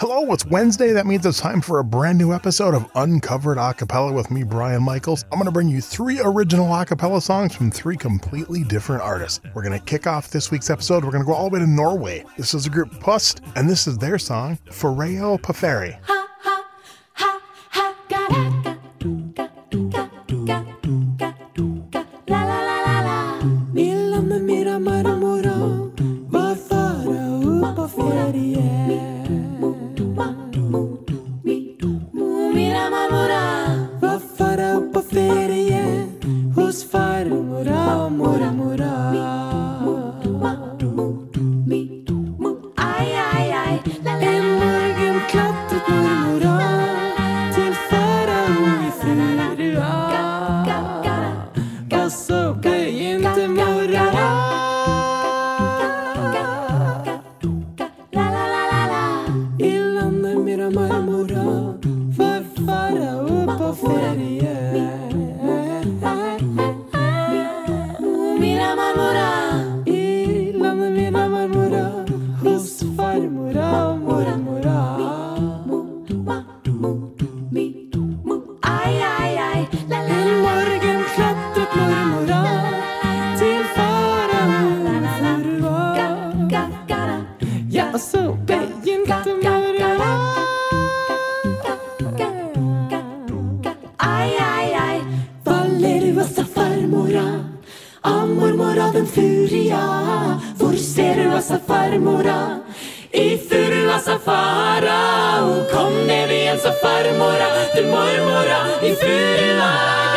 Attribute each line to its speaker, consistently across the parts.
Speaker 1: Hello, it's Wednesday. That means it's time for a brand new episode of Uncovered Acapella with me, Brian Michaels. I'm going to bring you three original acapella songs from three completely different artists. We're going to kick off this week's episode. We're going to go all the way to Norway. This is a group Pust, and this is their song, Foreo Paferi.
Speaker 2: Sa Kom ned igjen sa farmora. Til mormora i furua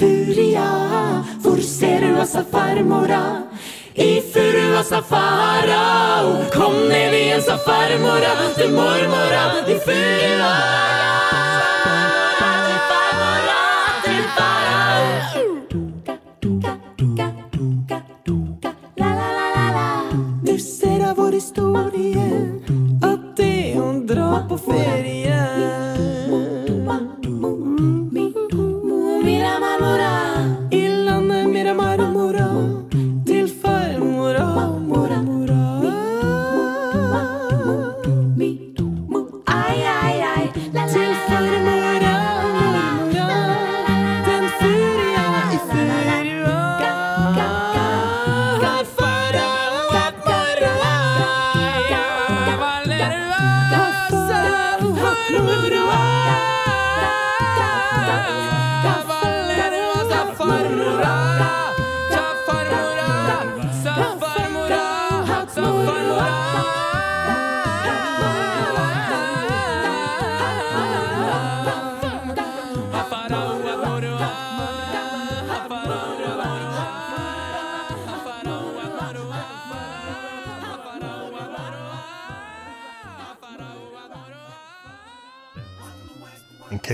Speaker 2: furia Hvor ser du sa farmora? I furua sa farao Kom ned igjen sa farmora Til mormora i furua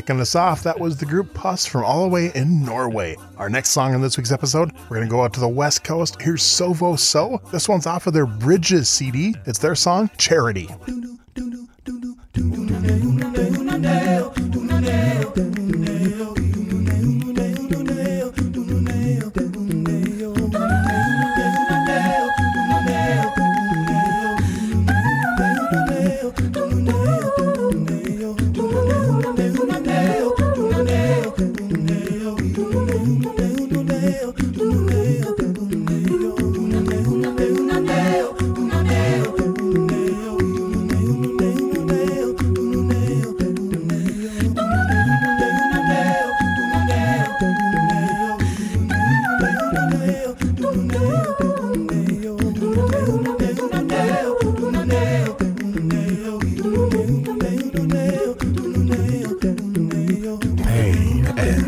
Speaker 1: kicking us off, that was the group Pust from all the way in Norway. Our next song in this week's episode, we're going to go out to the West Coast. Here's SoVoSo. This one's off of their Bridges CD. It's their song, Charity.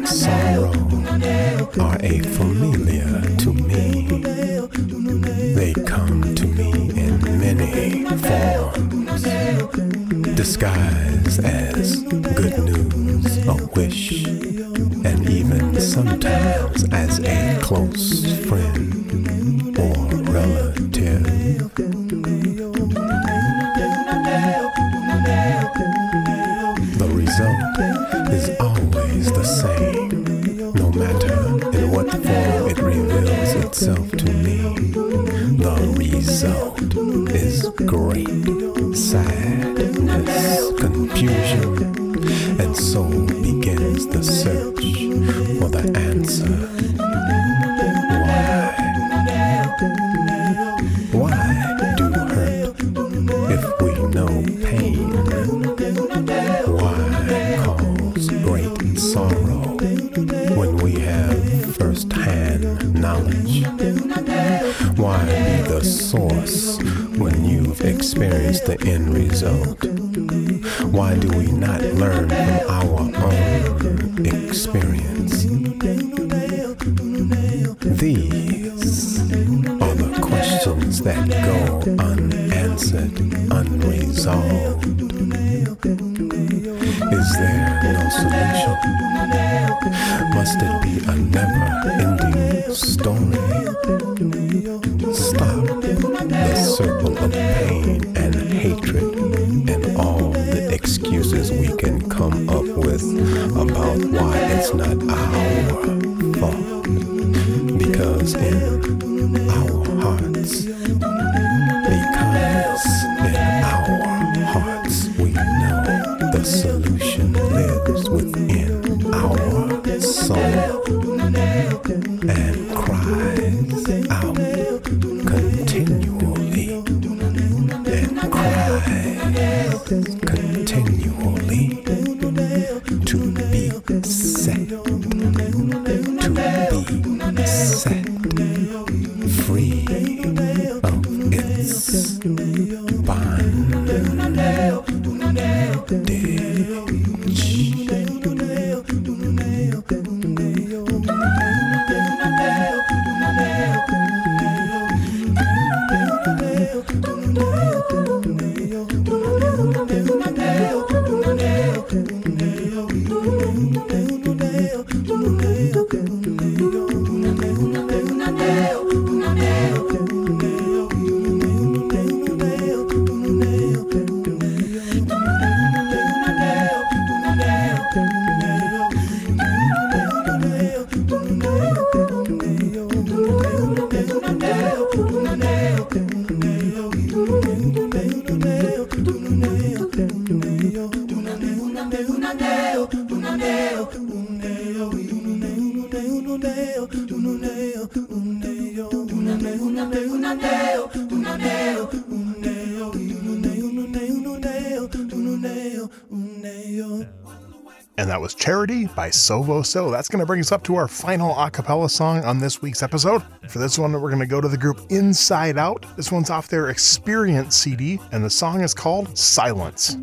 Speaker 2: sorrow are a familiar to me. They come
Speaker 3: to me in many forms, disguised as good news, a wish, and even sometimes as a close friend. Itself to me. The result is great sadness, confusion, and so begins the search for the answer. Source when you've experienced the end result? Why do we not learn from our own experience? These are the questions that go unanswered, unresolved. Is there no solution? Must it be a never-ending story? Stop In our hearts, because in our hearts we know the solution lives within our soul. And cries out continually. And cries continually to be
Speaker 1: Charity by SoVoSo. That's going to bring us up to our final a cappella song on this week's episode. For this one, we're going to go to the group InsideOut. This one's off their Experience CD, and the song is called Silence.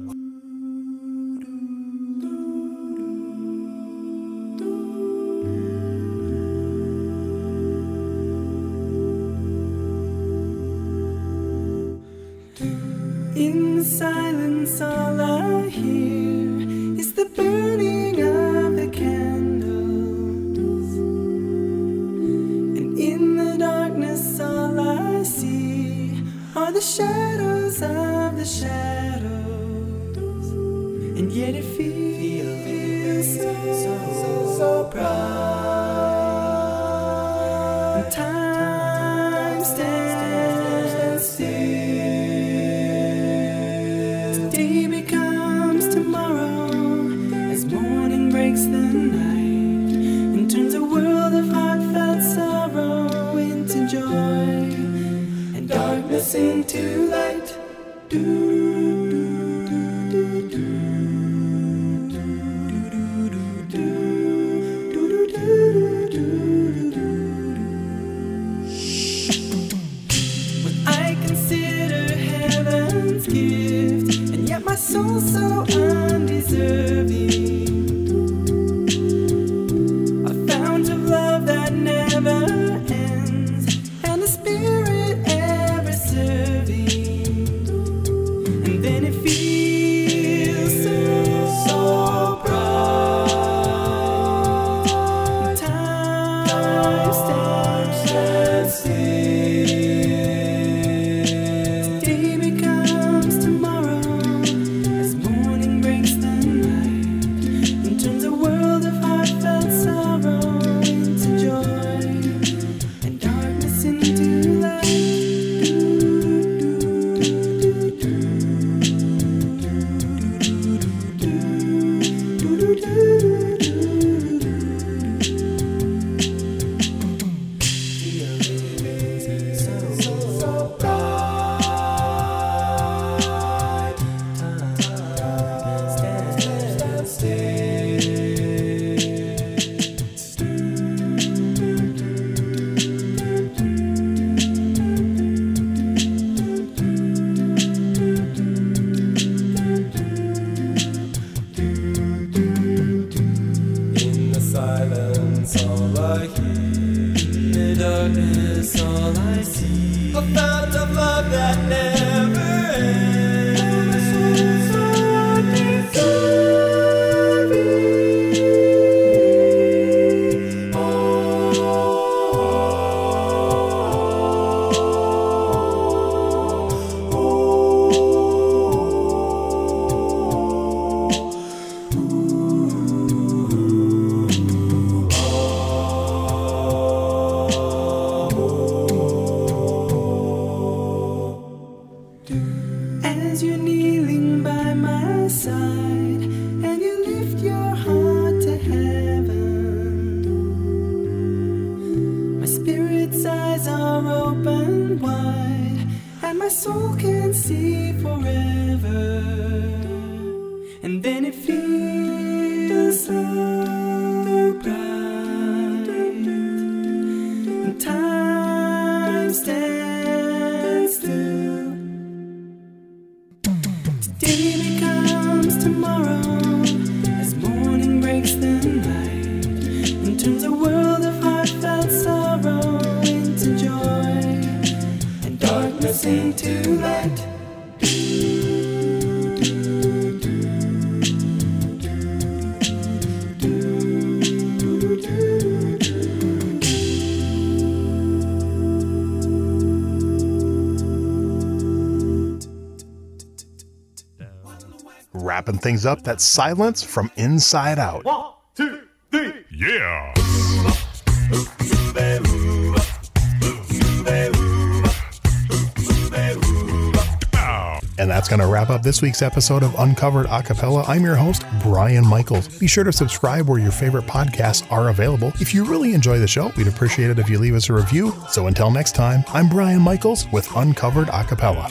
Speaker 2: In silence, all I hear shadows of the shadows. And yet it feels so, so, so bright. so, so undeserving. silence all I hear. The darkness all I see. A fountain of love that never. Darkness into light.
Speaker 1: Wrapping things up, that's silence from InsideOut. One,
Speaker 4: two,
Speaker 1: three. Yeah. That's going to wrap up this week's episode of Uncovered Acapella. I'm your host, Brian Michaels. Be sure to subscribe where your favorite podcasts are available. If you really enjoy the show, we'd appreciate it if you leave us a review. So until next time, I'm Brian Michaels with Uncovered Acapella.